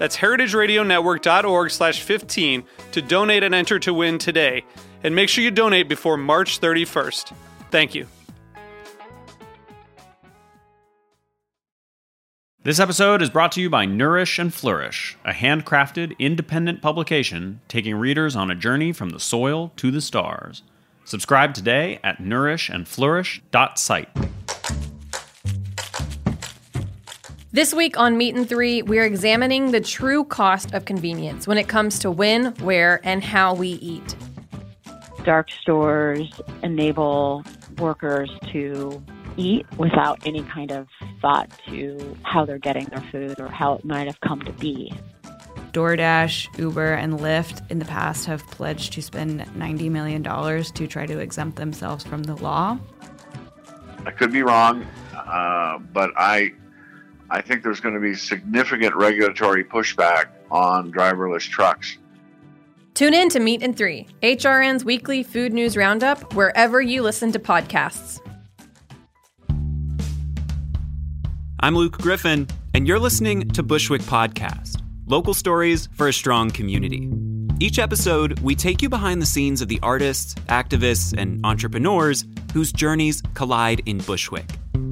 That's heritageradionetwork.org slash 15 to donate and enter to win today. And make sure you donate before March 31st. Thank you. This episode is brought to you by Nourish and Flourish, a handcrafted, independent publication taking readers on a journey from the soil to the stars. Subscribe today at nourishandflourish.site. This week on Meat and Three, we're examining the true cost of convenience when it comes to when, where, and how we eat. Dark stores enable workers to eat without any kind of thought to how they're getting their food or how it might have come to be. DoorDash, Uber, and Lyft in the past have pledged to spend $90 million to try to exempt themselves from the law. I could be wrong, uh, but I I think there's going to be significant regulatory pushback on driverless trucks. Tune in to Meat and Three, HRN's weekly food news roundup, wherever you listen to podcasts. I'm Luke Griffin, and you're listening to Bushwick Podcast local stories for a strong community. Each episode, we take you behind the scenes of the artists, activists, and entrepreneurs whose journeys collide in Bushwick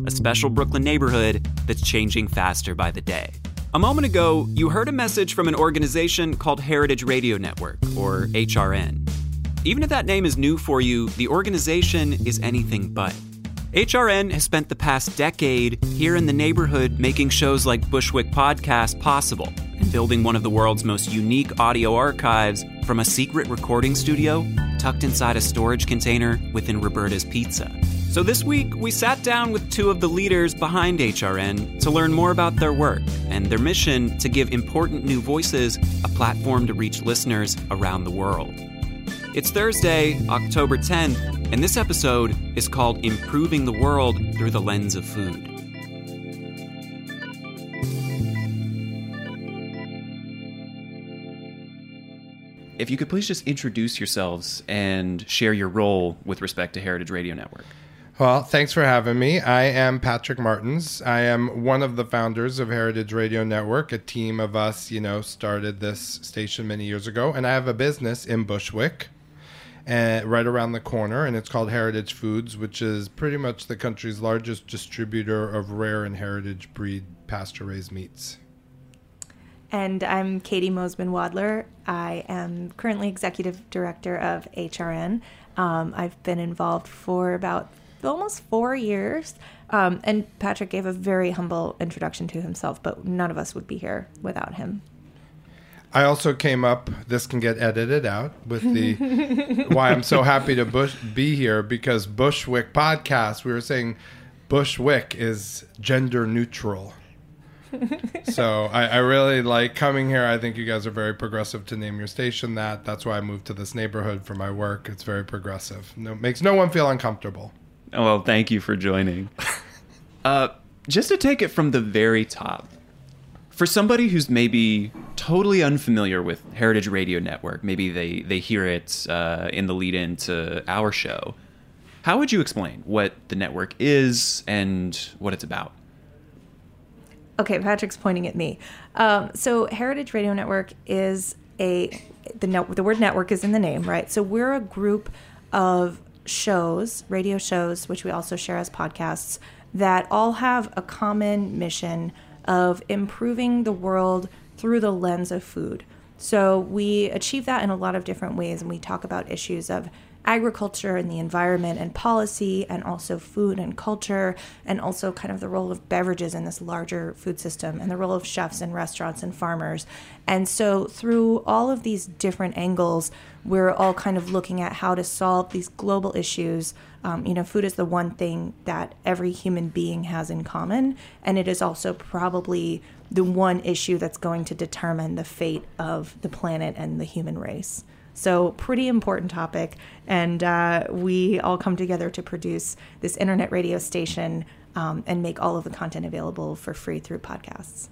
a special Brooklyn neighborhood that's changing faster by the day. A moment ago, you heard a message from an organization called Heritage Radio Network, or HRN. Even if that name is new for you, the organization is anything but. HRN has spent the past decade here in the neighborhood making shows like Bushwick Podcast possible and building one of the world's most unique audio archives from a secret recording studio tucked inside a storage container within Roberta's Pizza. So this week, we sat down with two of the leaders behind HRN to learn more about their work and their mission to give important new voices a platform to reach listeners around the world. It's Thursday, October 10th, and this episode is called Improving the World Through the Lens of Food. If you could please just introduce yourselves and share your role with respect to Heritage Radio Network. Well, thanks for having me. I am Patrick Martins. I am one of the founders of Heritage Radio Network. A team of us, you know, started this station many years ago, and I have a business in Bushwick, uh, right around the corner, and it's called Heritage Foods, which is pretty much the country's largest distributor of rare and heritage breed pasture raised meats. And I'm Caity Moseman Wadler. I am currently executive director of HRN. Um, I've been involved for about almost four years. Um, and Patrick gave a very humble introduction to himself, but none of us would be here without him. I also came up. This can get edited out with the why I'm so happy to bush, be here because Bushwick podcast. We were saying Bushwick is gender neutral. so I, I, really like coming here. I think you guys are very progressive to name your station that. That's why I moved to this neighborhood for my work. It's very progressive. No, makes no one feel uncomfortable. Well, thank you for joining. uh, just to take it from the very top, for somebody who's maybe totally unfamiliar with Heritage Radio Network, maybe they, they hear it uh, in the lead in to our show, how would you explain what the network is and what it's about? Okay, Patrick's pointing at me. Um, so, Heritage Radio Network is a the net, the word network is in the name, right? So we're a group of shows, radio shows, which we also share as podcasts, that all have a common mission of improving the world through the lens of food. So we achieve that in a lot of different ways, and we talk about issues of agriculture and the environment and policy, and also food and culture, and also kind of the role of beverages in this larger food system, and the role of chefs and restaurants and farmers. And so, through all of these different angles, we're all kind of looking at how to solve these global issues. Um, you know, food is the one thing that every human being has in common, and it is also probably the one issue that's going to determine the fate of the planet and the human race. So, pretty important topic. And uh, we all come together to produce this internet radio station um, and make all of the content available for free through podcasts.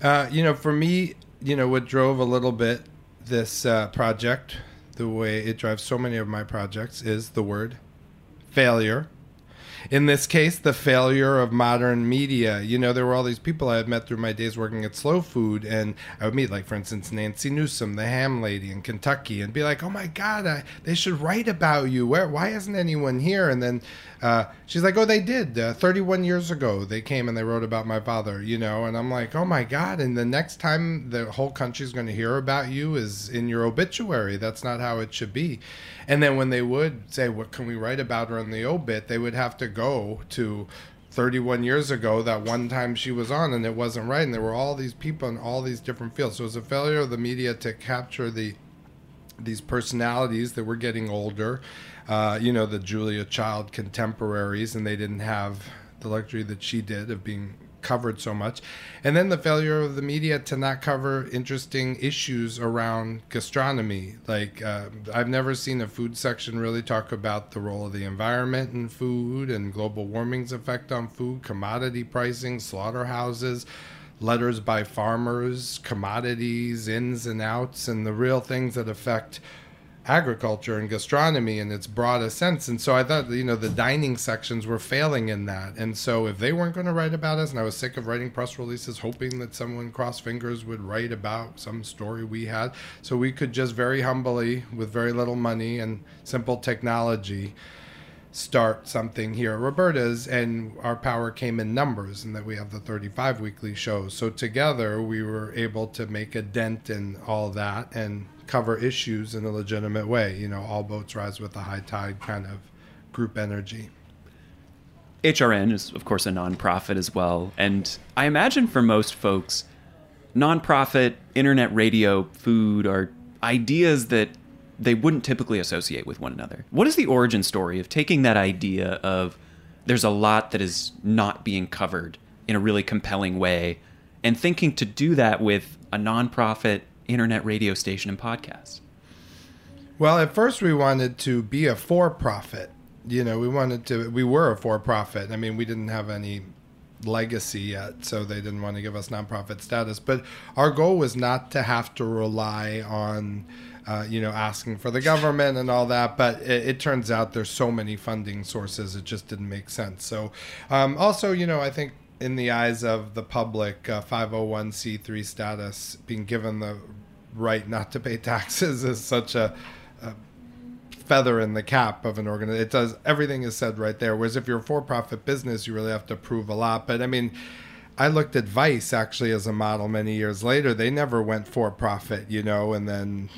Uh, you know, for me, you know, what drove a little bit this uh, project, the way it drives so many of my projects, is the word failure in this case, the failure of modern media. You know, there were all these people I had met through my days working at Slow Food, and I would meet, like, for instance, Nancy Newsom, the ham lady in Kentucky, and be like, oh my God, I, they should write about you. Where, why isn't anyone here? And then uh, she's like, oh, they did. Uh, 31 years ago, they came and they wrote about my father, you know, and I'm like, oh my God. And the next time the whole country's going to hear about you is in your obituary. That's not how it should be. And then when they would say, what can we write about her in the obit, they would have to go to 31 years ago that one time she was on and it wasn't right. And there were all these people in all these different fields. So it was a failure of the media to capture the these personalities that were getting older, uh, you know, the Julia Child contemporaries, and they didn't have the luxury that she did of being covered so much. And then the failure of the media to not cover interesting issues around gastronomy. Like, uh, I've never seen a food section really talk about the role of the environment in food and global warming's effect on food, commodity pricing, slaughterhouses. Letters by farmers, commodities, ins and outs, and the real things that affect agriculture and gastronomy in its broadest sense. And so I thought, you know, the dining sections were failing in that. And so if they weren't going to write about us, and I was sick of writing press releases, hoping that someone cross fingers would write about some story we had, so we could just very humbly, with very little money and simple technology, start something here at Roberta's, and our power came in numbers, and that we have the 35 weekly shows. So together, we were able to make a dent in all that and cover issues in a legitimate way. You know, all boats rise with the high tide kind of group energy. HRN is, of course, a nonprofit as well. And I imagine for most folks, nonprofit, internet radio, food are ideas that they wouldn't typically associate with one another. What is the origin story of taking that idea of there's a lot that is not being covered in a really compelling way and thinking to do that with a nonprofit internet radio station and podcast? Well, at first we wanted to be a for-profit. You know, we wanted to. We were a for-profit. I mean, we didn't have any legacy yet, so they didn't want to give us nonprofit status. But our goal was not to have to rely on, uh, you know, asking for the government and all that. But it, it, turns out there's so many funding sources, it just didn't make sense. So, um, also, you know, I think in the eyes of the public, uh, 501c3 status being given the right not to pay taxes is such a, a feather in the cap of an organization. It does everything is said right there. Whereas if you're a for-profit business, you really have to prove a lot. But I mean, I looked at Vice actually as a model many years later. They never went for profit, you know, and then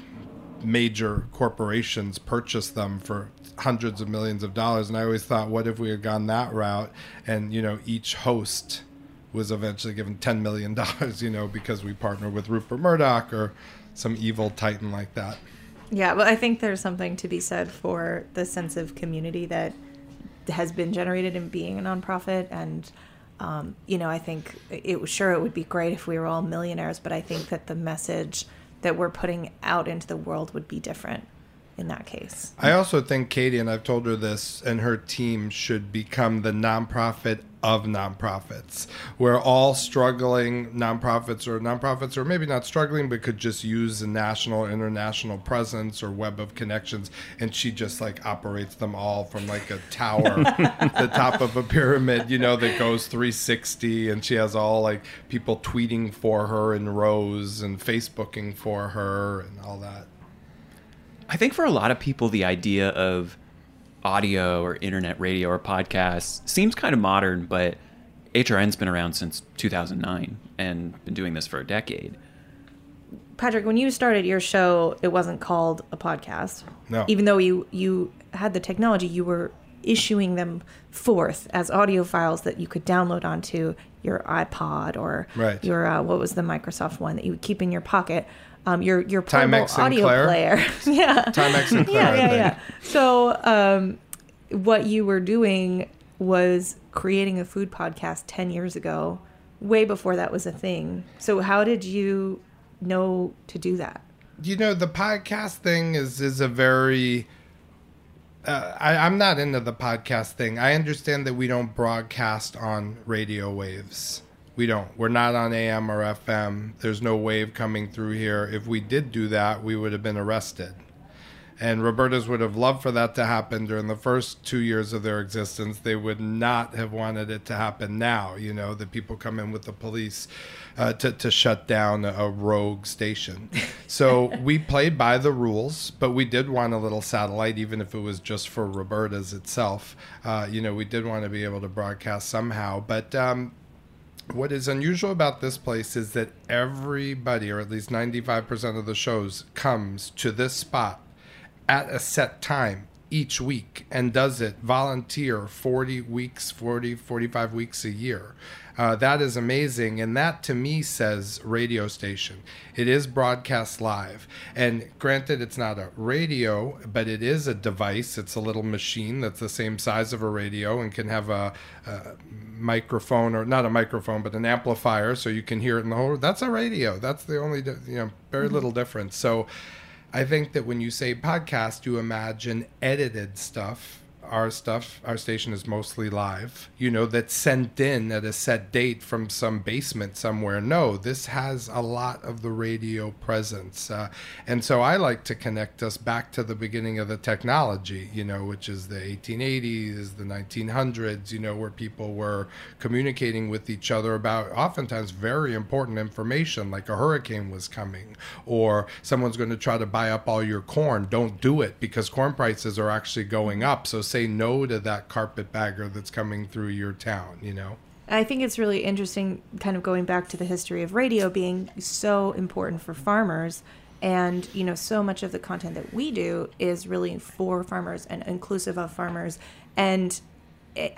major corporations purchased them for hundreds of millions of dollars. And I always thought, what if we had gone that route and, you know, each host was eventually given $10 million, you know, because we partnered with Rupert Murdoch or some evil titan like that. Yeah, well, I think there's something to be said for the sense of community that has been generated in being a nonprofit. And, um, you know, I think it was sure it would be great if we were all millionaires, but I think that the message that we're putting out into the world would be different in that case. I also think Caity, and I've told her this, and her team should become the nonprofit of nonprofits, where all struggling nonprofits or nonprofits, or maybe not struggling, but could just use a national, international presence or web of connections, and she just like operates them all from like a tower, the top of a pyramid, you know, that goes 360, and she has all like people tweeting for her in rows and Facebooking for her and all that. I think for a lot of people, the idea of audio or internet radio or podcasts seems kind of modern, but HRN's been around since 2009 and been doing this for a decade. Patrick, when you started your show, it wasn't called a podcast. No. Even though you you had the technology, you were issuing them forth as audio files that you could download onto your iPod or Right. your uh, what was the Microsoft one that you would keep in your pocket. Um, your your portable Timex audio player. yeah. Timex Sinclair, Yeah, yeah, yeah. So um, what you were doing was creating a food podcast 10 years ago, way before that was a thing. So how did you know to do that? you know the podcast thing is is a very uh, I, I'm not into the podcast thing. I understand that we don't broadcast on radio waves. We don't. We're not on AM or FM. There's no wave coming through here. If we did do that, we would have been arrested. And Roberta's would have loved for that to happen during the first two years of their existence. They would not have wanted it to happen now. You know, that people come in with the police uh, to, to shut down a, a rogue station. So we played by the rules, but we did want a little satellite, even if it was just for Roberta's itself. Uh, you know, we did want to be able to broadcast somehow. But um, what is unusual about this place is that everybody, or at least 95% of the shows, comes to this spot at a set time each week and does it volunteer 40 weeks 40 45 weeks a year uh, that is amazing. And that to me says radio station. It is broadcast live. And granted it's not a radio but it is a device. It's a little machine that's the same size of a radio and can have a, a microphone or not a microphone but an amplifier so you can hear it in the whole that's a radio. That's the only you know very little difference. So I think that when you say podcast, you imagine edited stuff. Our stuff, our station is mostly live, you know, that's sent in at a set date from some basement somewhere. No, this has a lot of the radio presence. Uh, and so I like to connect us back to the beginning of the technology, you know, which is the 1880s, the 1900s, you know, where people were communicating with each other about oftentimes very important information, like a hurricane was coming, or someone's going to try to buy up all your corn. Don't do it because corn prices are actually going up. So say no to that carpetbagger that's coming through your town, you know? I think it's really interesting, kind of going back to the history of radio being so important for farmers. And, you know, so much of the content that we do is really for farmers and inclusive of farmers. And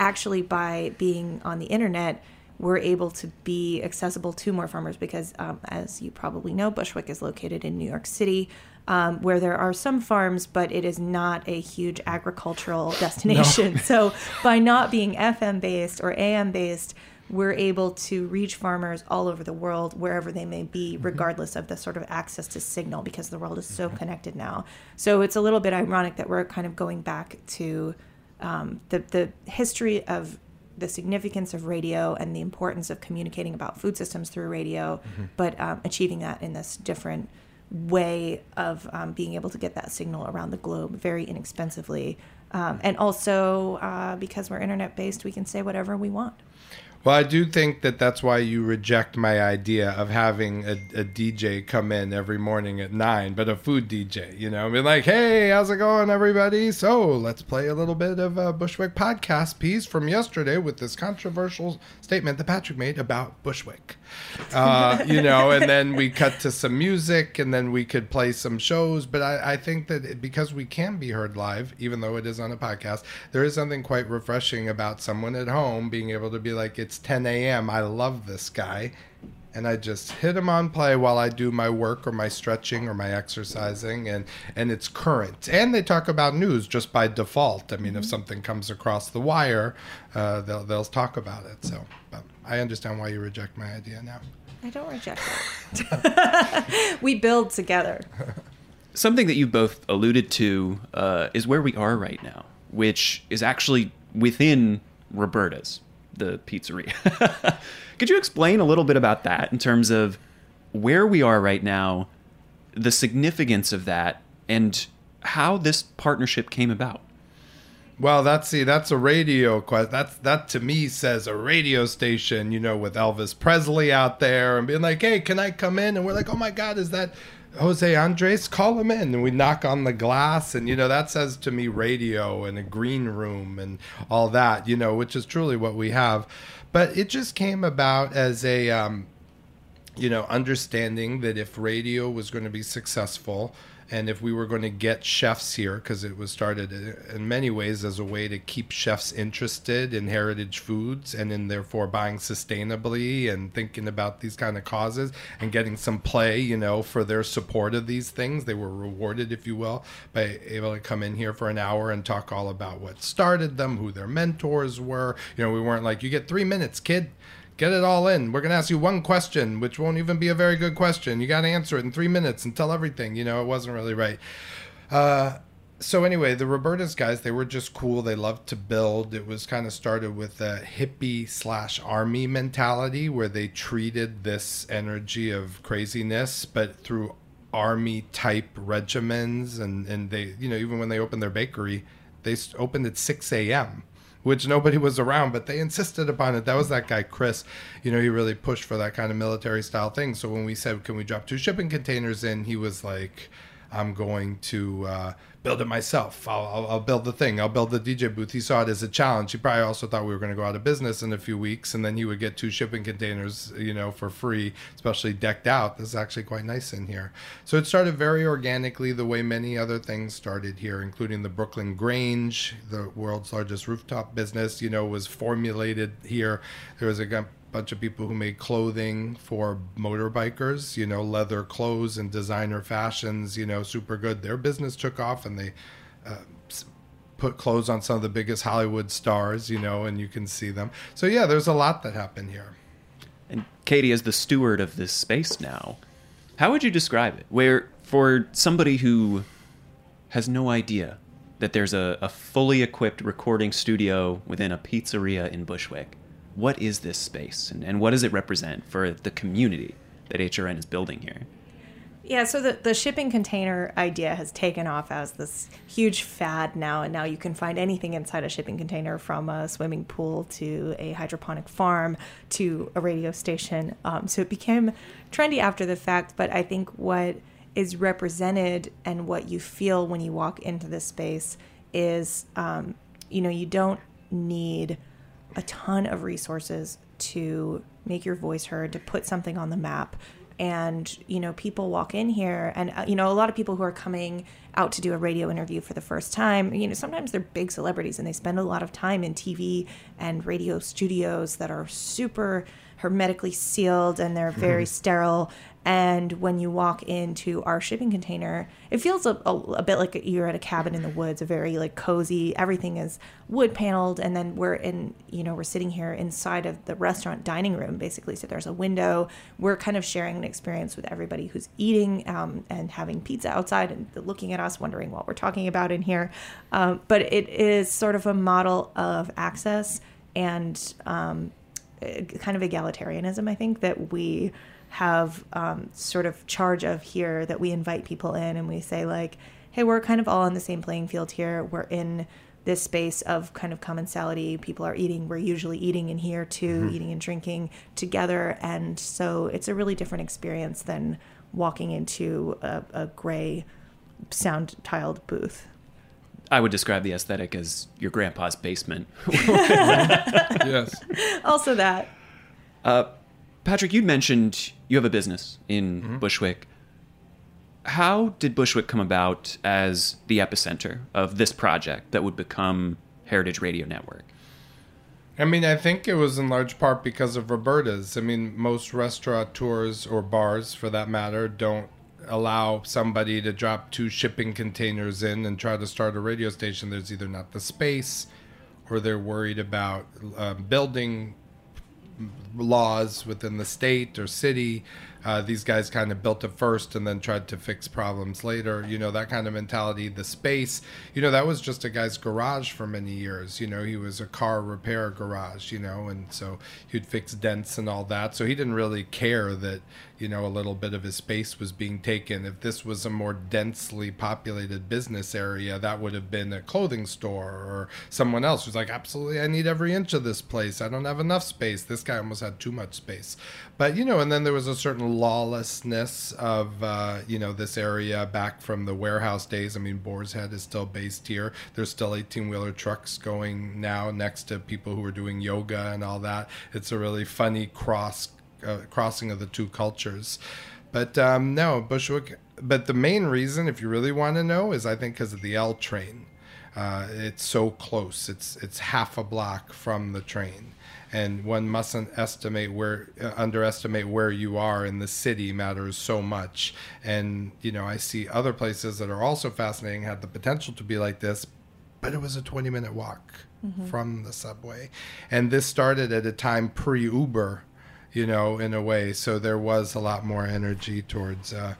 actually, by being on the internet, we're able to be accessible to more farmers because, um, as you probably know, Bushwick is located in New York City, um, where there are some farms, but it is not a huge agricultural destination. So, by not being FM based or AM based, we're able to reach farmers all over the world, wherever they may be, regardless of the sort of access to signal, because the world is so connected now. So it's a little bit ironic that we're kind of going back to um, the the history of the significance of radio and the importance of communicating about food systems through radio, but um, achieving that in this different way of um, being able to get that signal around the globe very inexpensively. Um, and also, uh, because we're internet based, we can say whatever we want. Well, I do think that that's why you reject my idea of having a, a DJ come in every morning at nine, but a food DJ, you know, I mean, like, hey, how's it going, everybody? So let's play a little bit of a Bushwick podcast piece from yesterday with this controversial statement that Patrick made about Bushwick, uh, you know, and then we cut to some music and then we could play some shows. But I, I think that it, because we can be heard live, even though it is on a podcast, there is something quite refreshing about someone at home being able to be like, it's 10 a.m. I love this guy. And I just hit him on play while I do my work or my stretching or my exercising, and and it's current. And they talk about news just by default. I mean, if something comes across the wire, uh, they'll they'll talk about it. So, but I understand why you reject my idea now. I don't reject it. we build together. Something that you both alluded to uh, is where we are right now, which is actually within Roberta's, the pizzeria. Could you explain a little bit about that in terms of where we are right now, the significance of that, and how this partnership came about? Well, that's see, that's a radio quest. That's that to me says a radio station, you know, with Elvis Presley out there and being like, "Hey, can I come in?" And we're like, "Oh my God, is that Jose Andres? Call him in." And we knock on the glass, and you know, that says to me radio and a green room and all that, you know, which is truly what we have. But it just came about as a um, you know, understanding that if radio was going to be successful and if we were going to get chefs here, because it was started uh, in many ways as a way to keep chefs interested in heritage foods and in therefore buying sustainably and thinking about these kind of causes and getting some play, you know, for their support of these things. They were rewarded, if you will, by able to come in here for an hour and talk all about what started them, who their mentors were. You know, we weren't like, you get three minutes, kid get it all in. We're going to ask you one question, which won't even be a very good question. You got to answer it in three minutes and tell everything. You know, it wasn't really right. Uh, so anyway, the Roberta's guys, they were just cool. They loved to build. It was kind of started with a hippie slash army mentality where they treated this energy of craziness, but through army type regimens. And, and they, you know, even when they opened their bakery, they opened at 6 a.m which nobody was around, but they insisted upon it. That was that guy, Chris. You know, he really pushed for that kind of military style thing. So when we said, can we drop two shipping containers in, he was like, I'm going to uh, build it myself. I'll, I'll, I'll, build the thing. I'll build the DJ booth. He saw it as a challenge. He probably also thought we were going to go out of business in a few weeks, and then he would get two shipping containers, you know, for free, especially decked out. This is actually quite nice in here. So it started very organically, the way many other things started here, including the Brooklyn Grange, the world's largest rooftop business. You know, was formulated here. There was a bunch of people who made clothing for motorbikers, you know, leather clothes and designer fashions, you know, super good. Their business took off and they uh, put clothes on some of the biggest Hollywood stars, you know, and you can see them. So, yeah, there's a lot that happened here. And Caity, as the steward of this space now, how would you describe it? Where, for somebody who has no idea that there's a, a fully equipped recording studio within a pizzeria in Bushwick, what is this space and, and what does it represent for the community that HRN is building here? Yeah, so the, the shipping container idea has taken off as this huge fad now, and now you can find anything inside a shipping container from a swimming pool to a hydroponic farm to a radio station. Um, so it became trendy after the fact, but I think what is represented and what you feel when you walk into this space is, um, you know, you don't need a ton of resources to make your voice heard, to put something on the map. And, you know, people walk in here, and, uh, you know, a lot of people who are coming out to do a radio interview for the first time, you know, sometimes they're big celebrities and they spend a lot of time in TV and radio studios that are super hermetically sealed and they're very sterile and when you walk into our shipping container, it feels a, a, a, bit like you're at a cabin in the woods, a very like cozy. Everything is wood paneled, and then we're in, you know, we're sitting here inside of the restaurant dining room, basically. So there's a window. We're kind of sharing an experience with everybody who's eating um, and having pizza outside and looking at us, wondering what we're talking about in here. Um, but it is sort of a model of access and um, kind of egalitarianism. I think that we have um, sort of charge of here that we invite people in and we say like hey we're kind of all on the same playing field here we're in this space of kind of commensality people are eating we're usually eating in here too mm-hmm. eating and drinking together and so it's a really different experience than walking into a, a gray sound tiled booth I would describe the aesthetic as your grandpa's basement. yes. Also that. Uh, Patrick, you mentioned you have a business in mm-hmm. Bushwick. How did Bushwick come about as the epicenter of this project that would become Heritage Radio Network? I mean, I think it was in large part because of Roberta's. I mean, most restaurateurs or bars, for that matter, don't allow somebody to drop two shipping containers in and try to start a radio station. There's either not the space or they're worried about uh, building laws within the state or city. Uh, these guys kind of built it first and then tried to fix problems later. You know, that kind of mentality. The space, you know, that was just a guy's garage for many years. You know, he was a car repair garage, you know, and so he'd fix dents and all that. So he didn't really care that, you know, a little bit of his space was being taken. If this was a more densely populated business area, that would have been a clothing store or someone else who's like, absolutely, I need every inch of this place. I don't have enough space. This guy almost had too much space. But, you know, and then there was a certain lawlessness of, uh, you know, this area back from the warehouse days. I mean, Boar's Head is still based here. There's still 18 wheeler trucks going now next to people who are doing yoga and all that. It's a really funny cross uh, crossing of the two cultures. But um, no, Bushwick. But the main reason, if you really want to know, is I think because of the L train. Uh, it's so close. It's it's half a block from the train, and one mustn't estimate where uh, underestimate where you are in the city matters so much. And you know, I see other places that are also fascinating had the potential to be like this, but it was a 20 minute walk from the subway, and this started at a time pre Uber, you know, in a way. So there was a lot more energy towards. Uh,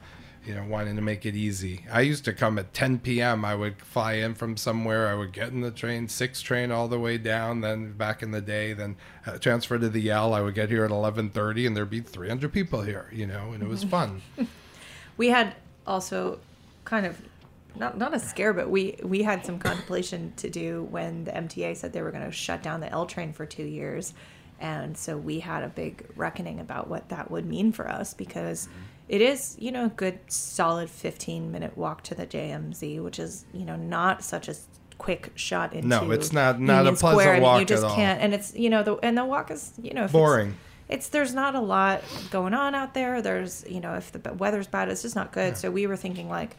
you know, wanting to make it easy. I used to come at 10 p.m. I would fly in from somewhere. I would get in the train, six train all the way down. Then back in the day, then uh, transfer to the L. I would get here at 11:30, and there'd be 300 people here. You know, and it was fun. We had also kind of not not a scare, but we we had some contemplation to do when the MTA said they were going to shut down the L train for two years, and so we had a big reckoning about what that would mean for us because it is you know a good solid 15 minute walk to the JMZ, which is you know not such a quick shot into No, it's not- not a pleasant Square, walk you just at can't and it's you know the and the walk is you know if it's- Boring. it's there's not a lot going on out there. There's you know if the weather's bad, it's just not good. So we were thinking like,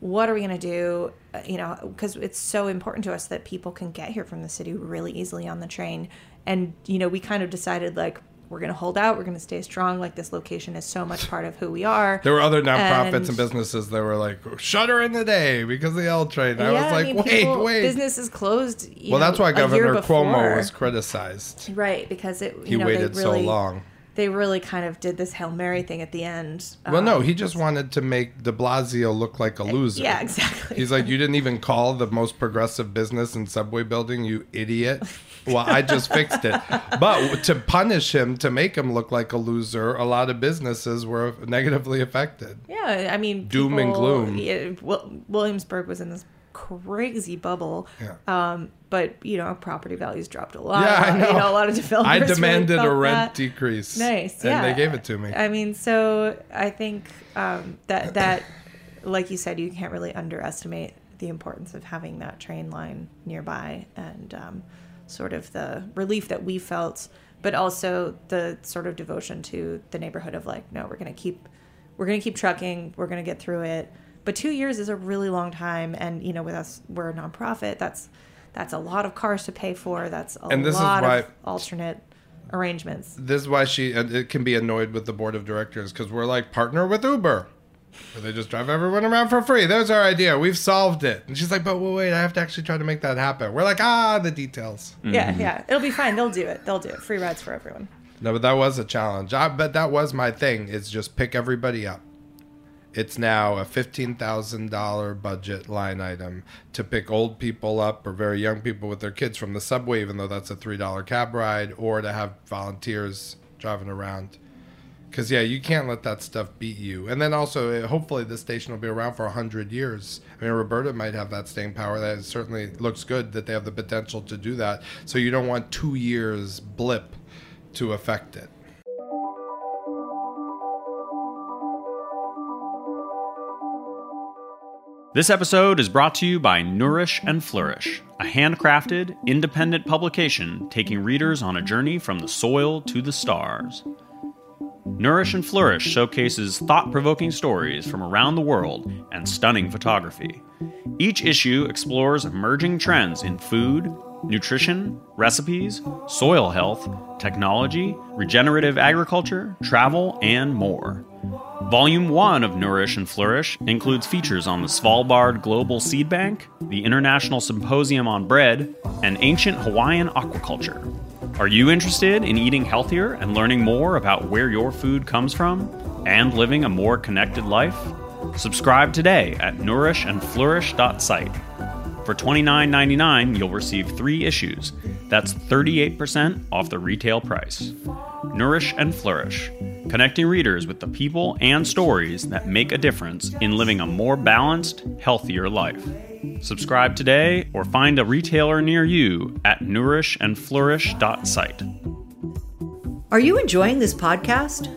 what are we gonna do? Uh, You know, because it's so important to us that people can get here from the city really easily on the train. And you know, we kind of decided like we're gonna hold out. We're gonna stay strong. Like this location is so much part of who we are. There were other nonprofits and, And- businesses that were like shutter in the day because of the L train. I was Yeah, like, mean, wait, people- wait. Businesses closed. you well, that's why Governor Cuomo was criticized. right because it. You He know, waited they so long. They really kind of did this hail mary thing at the end. Well, no, Um, he just wanted to make De Blasio look like a loser. yeah, exactly. He's like, you didn't even call the most progressive business in subway building, you idiot. Well, I just fixed it. But to punish him, to make him look like a loser, a lot of businesses were negatively affected. Yeah, I mean, Doom and gloom. Wil- Williamsburg was in this crazy bubble. Yeah. Um, but you know, property values dropped a lot. Yeah, I know. You know, a lot of developers. I really demanded a rent that. decrease. Nice. And yeah. they gave it to me. I mean, so I think um, that that, like you said, you can't really underestimate the importance of having that train line nearby, and um, sort of the relief that we felt, but also the sort of devotion to the neighborhood of like, no, we're gonna keep, we're gonna keep trucking, we're gonna get through it. But two years is a really long time, and you know, with us, we're a nonprofit. That's that's a lot of cars to pay for. That's a And this is lot why- of alternate arrangements. This is why she uh, it can be annoyed with the board of directors because we're like partner with Uber, where they just drive everyone around for free. There's our idea. We've solved it. And she's like, but wait, I have to actually try to make that happen. We're like, ah, the details. Yeah, yeah. It'll be fine. They'll do it. They'll do it. Free rides for everyone. No, but that was a challenge. I, but that was my thing. Is just pick everybody up. It's now a fifteen thousand dollar budget line item to pick old people up or very young people with their kids from the subway, even though that's a three dollar cab ride, or to have volunteers driving around. Because yeah, you can't let that stuff beat you. And then also, uh, hopefully, the station will be around for hundred years. I mean, Roberta might have that staying power. That certainly looks good that they have the potential to do that. So you don't want two years blip to affect it. This episode is brought to you by Nourish and Flourish, a handcrafted, independent publication taking readers on a journey from the soil to the stars. Nourish and Flourish showcases thought provoking stories from around the world and stunning photography. Each issue explores emerging trends in food, nutrition, recipes, soil health, technology, regenerative agriculture, travel, and more. Volume 1 of Nourish and Flourish includes features on the Svalbard Global Seed Bank, the International Symposium on Bread, and ancient Hawaiian aquaculture. Are you interested in eating healthier and learning more about where your food comes from and living a more connected life? Subscribe today at nourishandflourish.site. For $29.99, you'll receive three issues. That's 38% off the retail price. Nourish and Flourish, connecting readers with the people and stories that make a difference in living a more balanced, healthier life. Subscribe today or find a retailer near you at nourishandflourish.site. Are you enjoying this podcast?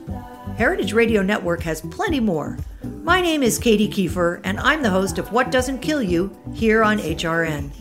Heritage Radio Network has plenty more. My name is Katy Keiffer, and I'm the host of What Doesn't Kill You here on HRN.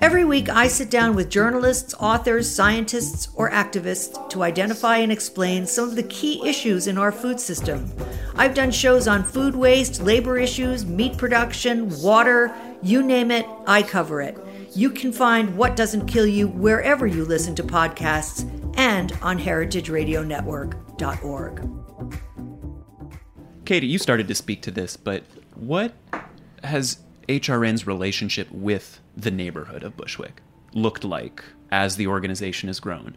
Every week, I sit down with journalists, authors, scientists, or activists to identify and explain some of the key issues in our food system. I've done shows on food waste, labor issues, meat production, water, you name it, I cover it. You can find What Doesn't Kill You wherever you listen to podcasts and on heritageradionetwork.org. Caity, you started to speak to this, but what has HRN's relationship with the neighborhood of Bushwick looked like as the organization has grown?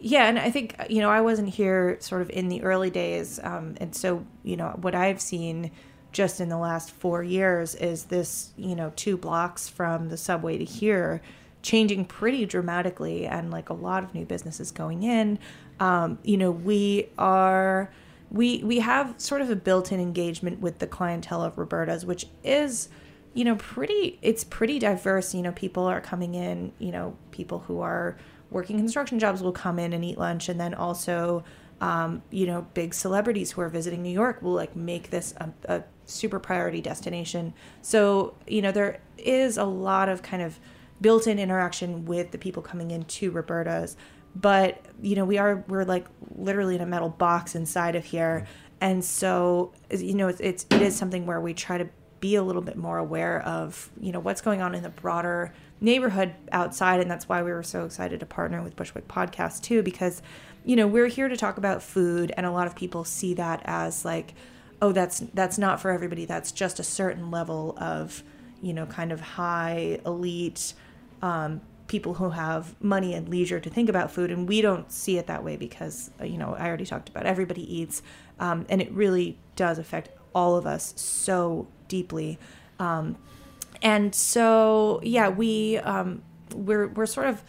Yeah, and I think you know I wasn't here sort of in the early days, um, and so you know what I've seen just in the last four years is this you know two blocks from the subway to here changing pretty dramatically, and like a lot of new businesses going in. Um, you know, we are we we have sort of a built-in engagement with the clientele of Roberta's, which is you know pretty it's pretty diverse. You know people are coming in you know people who are working construction jobs will come in and eat lunch. And then also um, you know big celebrities who are visiting new york will like make this a, a super priority destination. So you know there is a lot of kind of built-in interaction with the people coming into roberta's but you know we are we're like literally in a metal box inside of here. And so you know it's, it's it is something where we try to be a little bit more aware of you know what's going on in the broader neighborhood outside. And that's why we were so excited to partner with bushwick podcast too because you know we're here to talk about food. And a lot of people see that as like oh that's that's not for everybody. That's just a certain level of you know kind of high elite um, people who have money and leisure to think about food and we don't see it that way because you know i already talked about everybody eats um, and it really does affect all of us so deeply. Um, and so, yeah, we um, we're we're sort of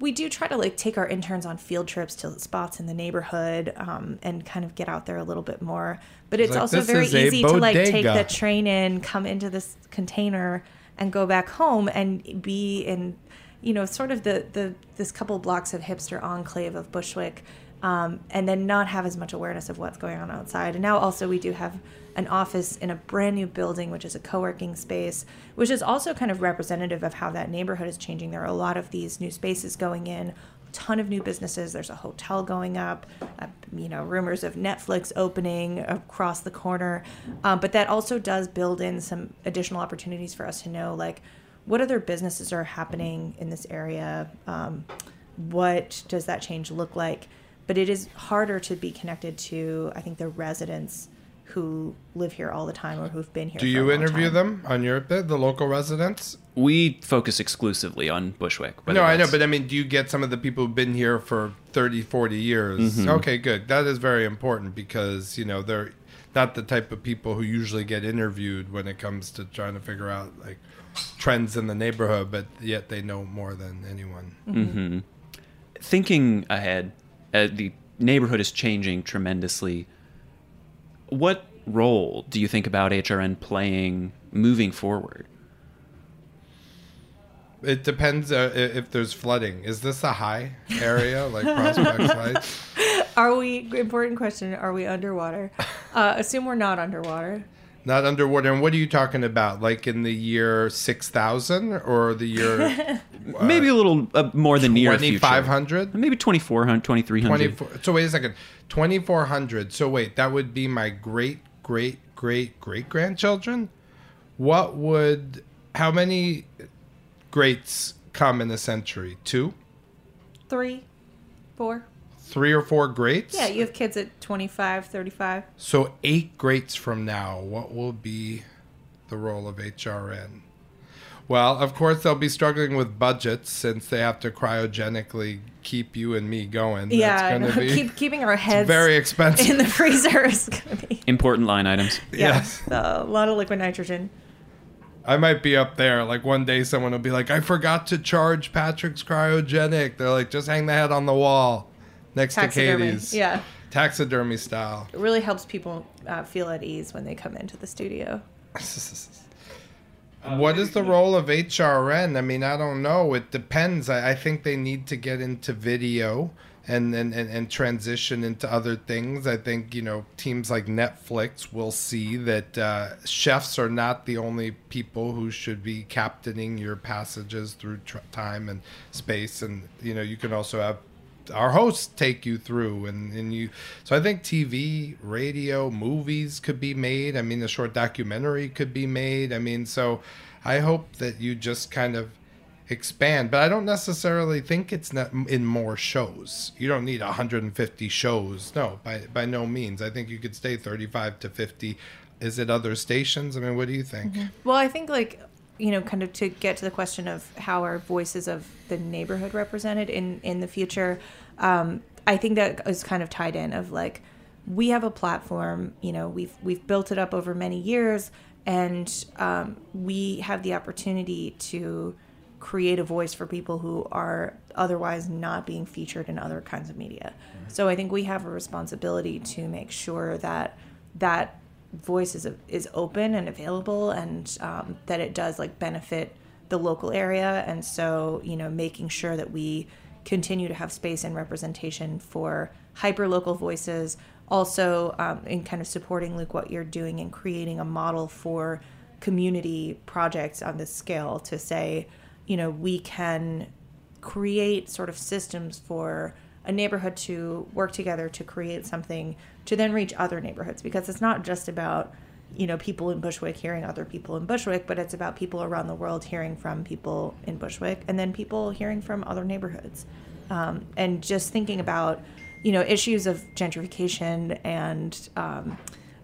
we do try to like take our interns on field trips to spots in the neighborhood um, and kind of get out there a little bit more. But it's Like, also very easy to like take the train in, come into this container, and go back home and be in, you know, sort of the the this couple blocks of hipster enclave of Bushwick, um, and then not have as much awareness of what's going on outside. And now also we do have an office in a brand new building, which is a co-working space, which is also kind of representative of how that neighborhood is changing. There are a lot of these new spaces going in, ton of new businesses. There's a hotel going up, uh, you know, rumors of Netflix opening across the corner. Um, but that also does build in some additional opportunities for us to know, like, what other businesses are happening in this area? Um, what does that change look like? But it is harder to be connected to, I think, the residents who live here all the time or who've been here. Do for a you long interview time. them on your bit, the local residents? We focus exclusively on Bushwick. No, I know, but I mean, do you get some of the people who've been here for 30, 40 years? Mhm. Okay, good. That is very important because, you know, they're not the type of people who usually get interviewed when it comes to trying to figure out like trends in the neighborhood, but yet they know more than anyone. hmm Thinking ahead, uh, the neighborhood is changing tremendously. What role do you think about HRN playing moving forward? It depends uh, if there's flooding. Is this a high area like Prospect Heights? Are we, important question, are we underwater? Uh, assume we're not underwater. Not underwater. And what are you talking about? Like in the year 6000 or the year Maybe a little uh, more than near future. 2500? Maybe 2400, 2300. 24 so wait a second 2400 so wait that would be my great great great great grandchildren what would how many greats come in a century two Three, four. three or four greats Yeah, you have kids at 25, 35. so eight greats from now what will be the role of hrn well of course they'll be struggling with budgets since they have to cryogenically keep you and me going yeah, I That's gonna be Keep, keeping our heads very expensive in the freezer is going to be Important line items. yeah, Yes. a lot of liquid nitrogen. I might be up there. Like one day, someone will be like, "I forgot to charge Patrick's cryogenic." They're like, "Just hang the head on the wall next to Caity's." Yeah. taxidermy style. It really helps people uh, feel at ease when they come into the studio. What is the role of HRN? I mean, I don't know. It depends. I, I think they need to get into video. And, and, and, and transition into other things. I think, you know, teams like Netflix will see that uh, chefs are not the only people who should be captaining your passages through tr- time and space. And, you know, you can also have our hosts take you through and, and you so i think tv radio movies could be made i mean a short documentary could be made i mean so i hope that you just kind of expand but i don't necessarily think it's not in more shows. You don't need 150 shows. No by by no means. I think you could stay 35 to 50 is it other stations? I mean what do you think? Well, I think like you know, kind of to get to the question of how are voices of the neighborhood represented in in the future. Um, I think that is kind of tied in of like we have a platform. You know, we've we've built it up over many years, and um, we have the opportunity to create a voice for people who are otherwise not being featured in other kinds of media. So I think we have a responsibility to make sure that that voice is is open and available, and um, that it does like benefit the local area. And so you know, making sure that we continue to have space and representation for hyper local voices. Also, um, in kind of supporting Luke what you're doing and creating a model for community projects on this scale to say, you know, we can create sort of systems for a neighborhood to work together to create something to then reach other neighborhoods. Because it's not just about you know people in Bushwick hearing other people in Bushwick but it's about people around the world hearing from people in Bushwick and then people hearing from other neighborhoods. Um, and just thinking about you know issues of gentrification and um,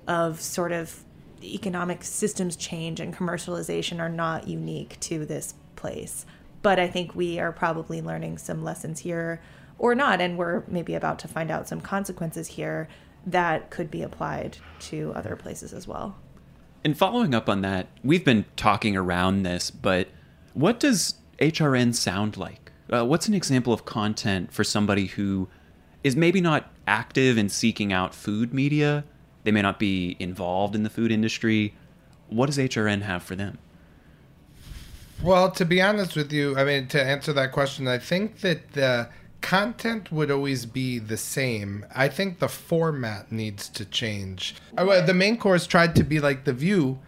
of sort of economic systems change and commercialization are not unique to this place but I think we are probably learning some lessons here or not and we're maybe about to find out some consequences here that could be applied to other places as well. And following up on that, we've been talking around this, but what does HRN sound like? Uh, what's an example of content for somebody who is maybe not active in seeking out food media? They may not be involved in the food industry. What does HRN have for them? Well, to be honest with you, I mean, to answer that question, I think that the content would always be the same. I think the format needs to change. The main course tried to be like The View.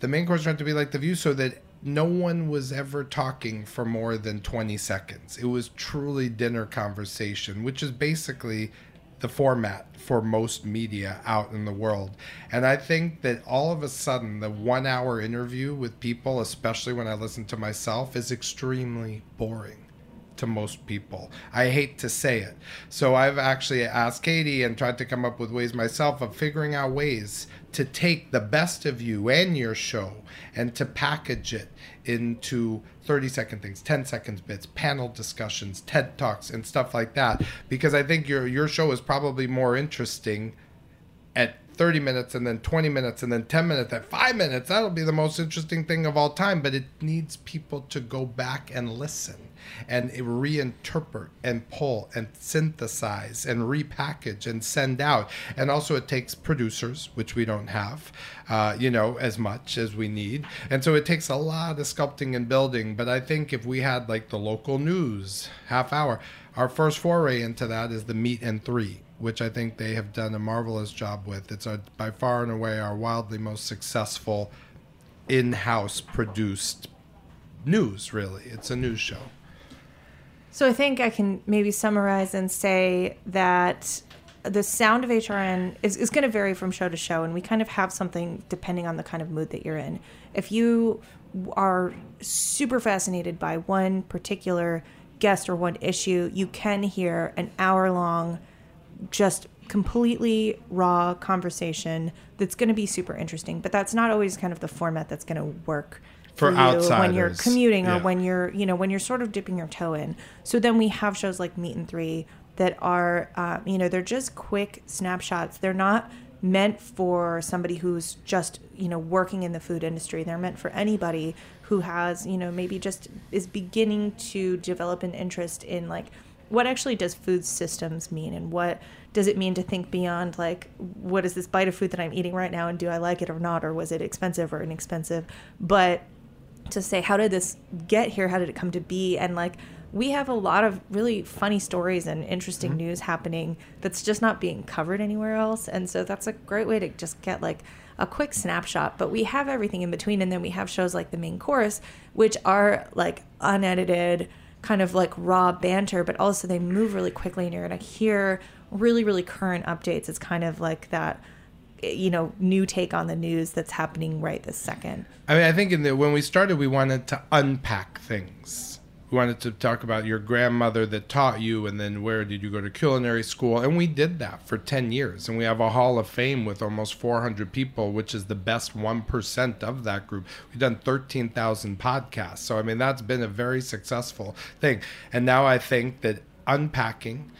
The main course tried to be like The View so that no one was ever talking for more than 20 seconds. It was truly dinner conversation, which is basically the format for most media out in the world. And I think that all of a sudden, the one hour interview with people, especially when I listen to myself, is extremely boring to most people. I hate to say it. So I've actually asked Caity and tried to come up with ways myself of figuring out ways to take the best of you and your show and to package it into 30 second things, 10 seconds bits, panel discussions, TED Talks and stuff like that. Because I think your your show is probably more interesting at 30 minutes and then 20 minutes and then 10 minutes at 5 minutes. That'll be the most interesting thing of all time but it needs people to go back and listen and reinterpret and pull and synthesize and repackage and send out. And also it takes producers which we don't have uh, you know as much as we need. And so it takes a lot of sculpting and building but i think if we had like the local news half hour our first foray into that is the Meat and Three which I think they have done a marvelous job with. It's a, by far and away our wildly most successful in-house produced news. Really, it's a news show. So I think I can maybe summarize and say that the sound of HRN is, is going to vary from show to show, and we kind of have something depending on the kind of mood that you're in. If you are super fascinated by one particular guest or one issue, you can hear an hour long, just completely raw conversation that's going to be super interesting. But that's not always kind of the format that's going to work For you when you're outsiders, commuting or yeah. when you're you know when you're sort of dipping your toe in. So then we have shows like Meat and Three that are uh, you know they're just quick snapshots. They're not meant for somebody who's just you know working in the food industry. They're meant for anybody who has you know maybe just is beginning to develop an interest in like what actually does food systems mean? And what does it mean to think beyond like what is this bite of food that i'm eating right now? And do i like it or not? Or was it expensive or inexpensive? But to say how did this get here? How did it come to be? And like we have a lot of really funny stories and interesting mm-hmm. news happening that's just not being covered anywhere else. And so that's a great way to just get like a quick snapshot. But we have everything in between. And then we have shows like The Main Course, which are like unedited, kind of like raw banter, but also they move really quickly and you're going to hear really, really current updates. It's kind of like that you know new take on the news that's happening right this second I mean, I think in the, when we started, we wanted to unpack things. We wanted to talk about your grandmother that taught you, and then where did you go to culinary school? And we did that for 10 years. And we have a Hall of Fame with almost 400 people, which is the best 1% of that group. We've done 13,000 podcasts. So, I mean, that's been a very successful thing. And now I think that unpacking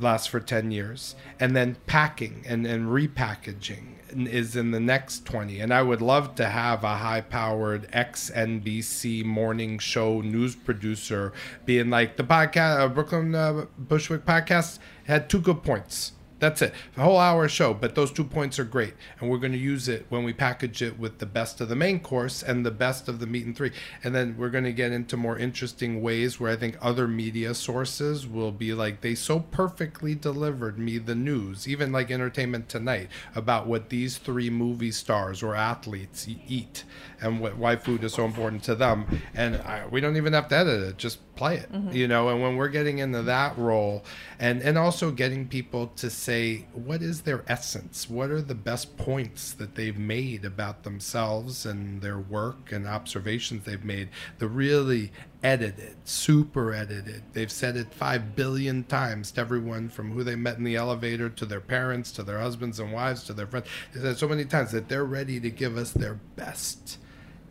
lasts for 10 years and then packing and, and repackaging is in the next 20 and i would love to have a high powered ex nbc morning show news producer being like the podcast uh, brooklyn uh, bushwick podcast had two good points that's it. A whole hour show, but those two points are great. And we're going to use it when we package it with the best of the main course and the best of the meat and three. And then we're going to get into more interesting ways where I think other media sources will be like, they so perfectly delivered me the news, even like Entertainment Tonight, about what these three movie stars or athletes eat and what, why food is so important to them. And I, we don't even have to edit it, just play it, mm-hmm. you know. And when we're getting into that role, and and also getting people to say what is their essence, what are the best points that they've made about themselves and their work and observations they've made, the really edited, super edited. They've said it five billion times to everyone from who they met in the elevator to their parents to their husbands and wives to their friends. They said so many times that they're ready to give us their best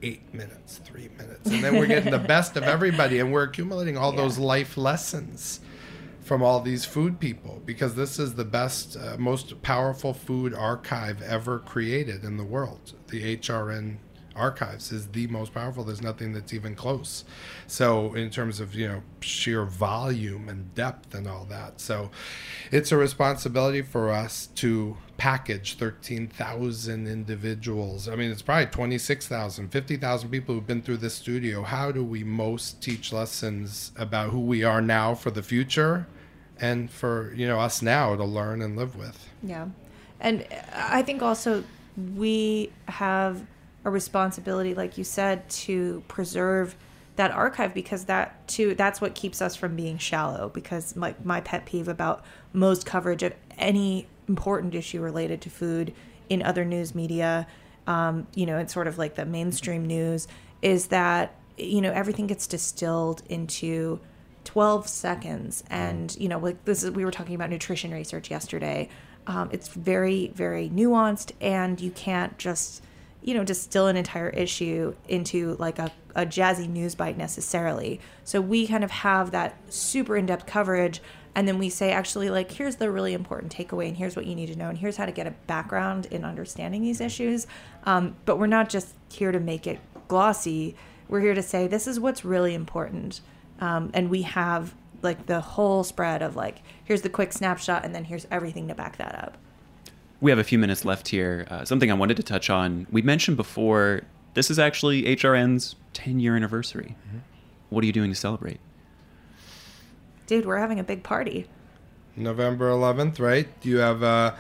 eight minutes, three minutes. And then we're getting the best of everybody and we're accumulating all those life lessons from all these food people because this is the best, uh, most powerful food archive ever created in the world. The HRN archives is the most powerful. There's nothing that's even close. So, in terms of, you know, sheer volume and depth and all that. So, it's a responsibility for us to package 13,000 individuals. I mean, it's probably 26,000, 50,000 people who've been through this studio. How do we most teach lessons about who we are now for the future and for, you know, us now to learn and live with? Yeah. And I think also we have a responsibility, like you said, to preserve that archive because that too that's what keeps us from being shallow because my, my pet peeve about most coverage of any important issue related to food in other news media um, you know it's sort of like the mainstream news is that you know everything gets distilled into 12 seconds. And you know like this is we were talking about nutrition research yesterday. Um, it's very very nuanced and you can't just you know distill an entire issue into like a, a jazzy news bite necessarily. So we kind of have that super in-depth coverage and then we say actually like here's the really important takeaway and here's what you need to know and here's how to get a background in understanding these issues um, but we're not just here to make it glossy we're here to say this is what's really important um, and we have like the whole spread of like here's the quick snapshot and then here's everything to back that up We have a few minutes left here. Uh, something I wanted to touch on. We mentioned before, this is actually HRN's 10 year anniversary. What are you doing to celebrate? Dude we're having a big party November 11th, right? You have a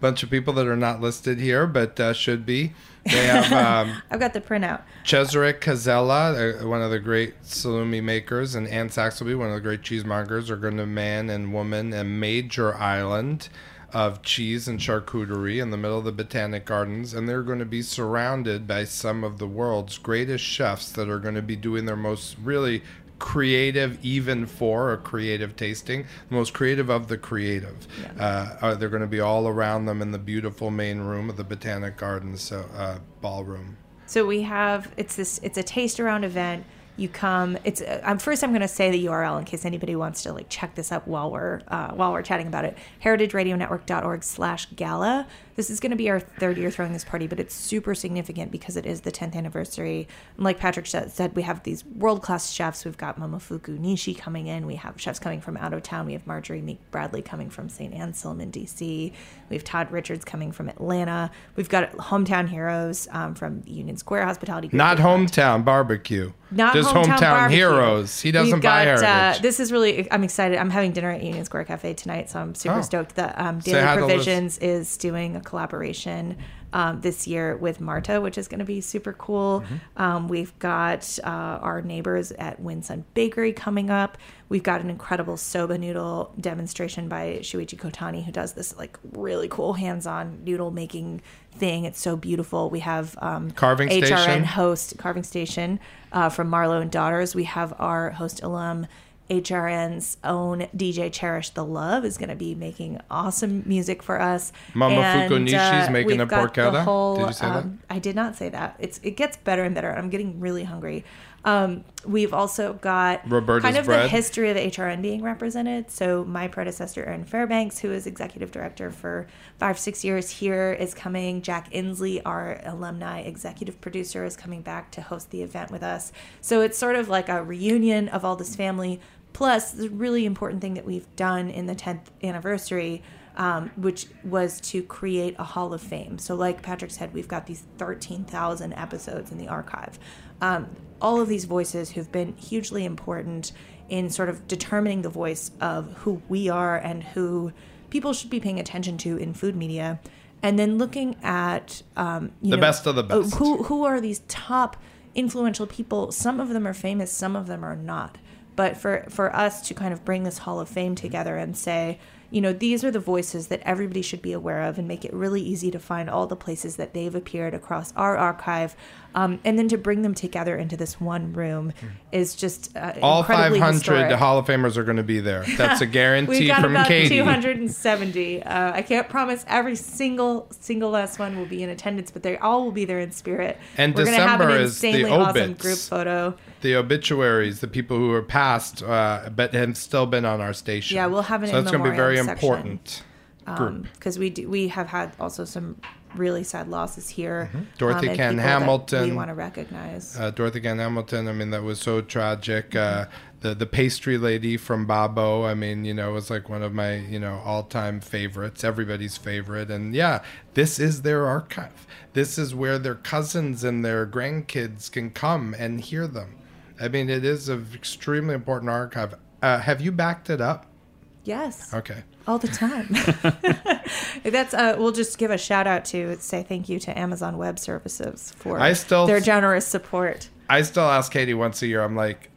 bunch of people that are not listed here, but uh, should be. They have um, i've got the printout Cesare Casella, uh, one of the great salumi makers, and Anne Saxelby, one of the great cheesemongers, are going to man and woman a major island of cheese and charcuterie in the middle of the Botanic Gardens, and they're going to be surrounded by some of the world's greatest chefs that are going to be doing their most really creative, even for a creative tasting, the most creative of the creative. Uh, uh, they're going to be all around them in the beautiful main room of the Botanic Gardens so, uh, ballroom. So we have it's this it's a taste around event. You come. It's uh, um, first. I'm going to say the URL in case anybody wants to like check this up while we're uh, while we're chatting about it. HeritageRadioNetwork.org/gala. This is going to be our third year throwing this party, but it's super significant because it is the 10th anniversary. And like Patrick said, said, we have these world class chefs. We've got Momofuku Nishi coming in. We have chefs coming from out of town. We have Marjorie Meek Bradley coming from St. Anselm in DC. We have Todd Richards coming from Atlanta. We've got hometown heroes um, from Union Square Hospitality Group. Not hometown barbecue. Not Just hometown, barbecue. heroes. He doesn't We've buy got, heritage. Uh, this is really. I'm excited. I'm having dinner at Union Square Cafe tonight, so I'm super Oh. stoked that um, Daily hi to Liz. Provisions is doing a collaboration um, this year with Marta, which is going to be super cool. Mm-hmm. Um, we've got uh, our neighbors at Win Son Bakery coming up. We've got an incredible soba noodle demonstration by Shuichi Kotani, who does this like really cool hands-on noodle making thing. It's so beautiful. We have um, Carving HRN Station. host Carving Station uh, from Marlow and Daughters. We have our host alum. HRN's own DJ Cherish the Love is going to be making awesome music for us. Mama And, Fukunishi's uh, making a got the porchetta? whole, Did you say that? um, I did not say that. It's it gets better and better. I'm getting really hungry. Um, we've also got Roberta's kind of the history of HRN being represented. So my predecessor, Erin Fairbanks, who is executive director for five six years here, is coming. Jack Inslee, our alumni executive producer, is coming back to host the event with us. So it's sort of like a reunion of all this family. Plus, the really important thing that we've done in the 10th anniversary um, which was to create a Hall of Fame. So, like Patrick said, we've got these 13,000 episodes in the archive. Um, all of these voices who've been hugely important in sort of determining the voice of who we are and who people should be paying attention to in food media. And then looking at um, you The know, best of the best. who who are these top influential people? Some of them are famous, some of them are not. But for for us to kind of bring this Hall of Fame together and say, you know, these are the voices that everybody should be aware of, and make it really easy to find all the places that they've appeared across our archive, um, and then to bring them together into this one room is just uh, All 500 historic. Hall of Famers are going to be there. That's a guarantee We've got from about Caity. 270. Uh, I can't promise every single single last one will be in attendance, but they all will be there in spirit. And We're gonna have an December is the insanely awesome group photo. The obituaries, the people who are passed, uh, but have still been on our station. Yeah, we'll have an So that's going to be very section. important. Because we do, we have had also some really sad losses here. Mm-hmm. Dorothy Cann Hamilton. We want to recognize. uh, Dorothy Cann Hamilton. I mean, that was so tragic. Uh, the the pastry lady from Babbo. I mean, you know, was like one of my you know all time favorites. Everybody's favorite. And yeah, this is their archive. This is where their cousins and their grandkids can come and hear them. I mean, it is an extremely important archive. Uh, have you backed it up? yes, Okay. all the time. That's uh, we'll just give a shout out to say thank you to Amazon Web Services for I still- their generous support. I still ask Caity once a year. I'm like,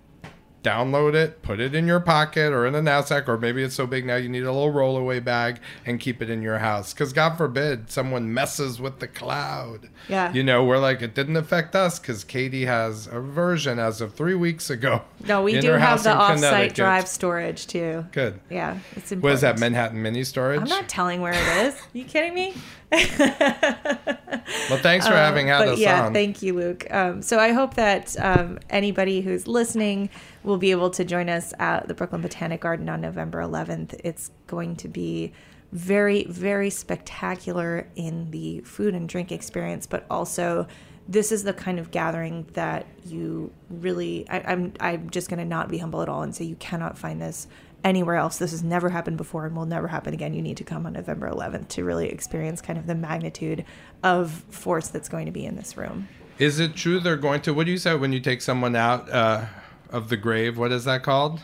download it, put it in your pocket or in a knapsack, or maybe it's so big now you need a little rollaway bag and keep it in your house. Because God forbid someone messes with the cloud. Yeah. You know, we're like, it didn't affect us because Caity has a version as of three weeks ago. No, we do have the offsite drive storage too. Good. Yeah, it's important. What is that, Manhattan Mini Storage? I'm not telling where it is. you kidding me? well, thanks for having had Uh, but us yeah, on. thank you, Luke. Um, so I hope that um, anybody who's listening will be able to join us at the Brooklyn Botanic Garden on November 11th. It's going to be very, very spectacular in the food and drink experience, but also this is the kind of gathering that you really. I, I'm I'm just going to not be humble at all and say you cannot find this anywhere else. This has never happened before and will never happen again. You need to come on November 11th to really experience kind of the magnitude of force that's going to be in this room. Is it true they're going to? What do you say when you take someone out uh, of the grave? What is that called?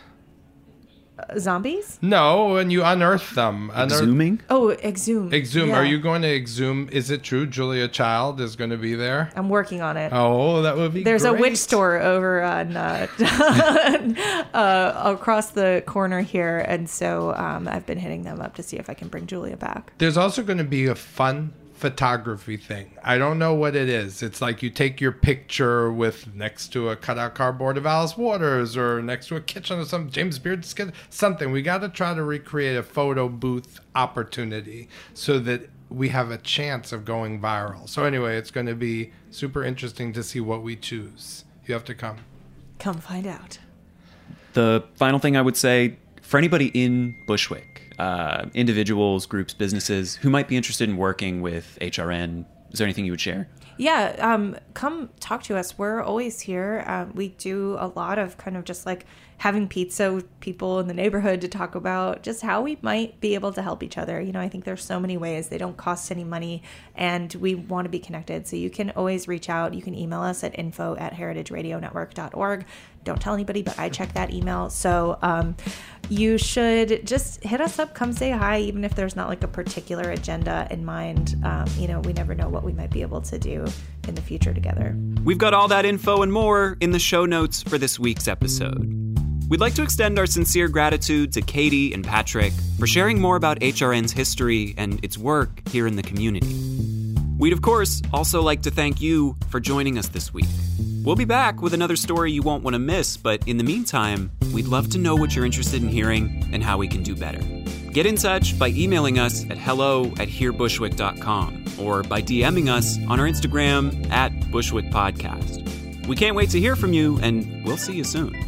Uh, zombies? No, when you unearth them. Unearth- Exhuming? Oh, exhume. Exhume. Yeah. Are you going to exhume? Is it true Julia Child is going to be there? I'm working on it. Oh, that would be There's a witch store over on uh, uh, across the corner here, and so um, I've been hitting them up to see if I can bring Julia back. There's also going to be a fun photography thing. I don't know what it is. It's like you take your picture with next to a cutout cardboard of Alice Waters or next to a kitchen or some James Beard skit, something. We got to try to recreate a photo booth opportunity so that we have a chance of going viral. So anyway, it's going to be super interesting to see what we choose. You have to come. Come find out. The final thing I would say for anybody in Bushwick, uh, individuals, groups, businesses who might be interested in working with HRN, is there anything you would share? Yeah, um, come talk to us. We're always here. Um, we do a lot of kind of just like having pizza with people in the neighborhood to talk about just how we might be able to help each other. You know, I think there's so many ways. They don't cost any money, and we want to be connected. So you can always reach out. You can email us at info at heritageradionetwork.org Don't tell anybody, but I check that email. So um, you should just hit us up, come say hi, even if there's not like a particular agenda in mind. Um, you know, we never know what we might be able to do in the future together. We've got all that info and more in the show notes for this week's episode. We'd like to extend our sincere gratitude to Caity and Patrick for sharing more about HRN's history and its work here in the community. We'd, of course, also like to thank you for joining us this week. We'll be back with another story you won't want to miss, but in the meantime, we'd love to know what you're interested in hearing and how we can do better. Get in touch by emailing us at hello at hearbushwick.com or by DMing us on our Instagram at Bushwick Podcast. We can't wait to hear from you, and we'll see you soon.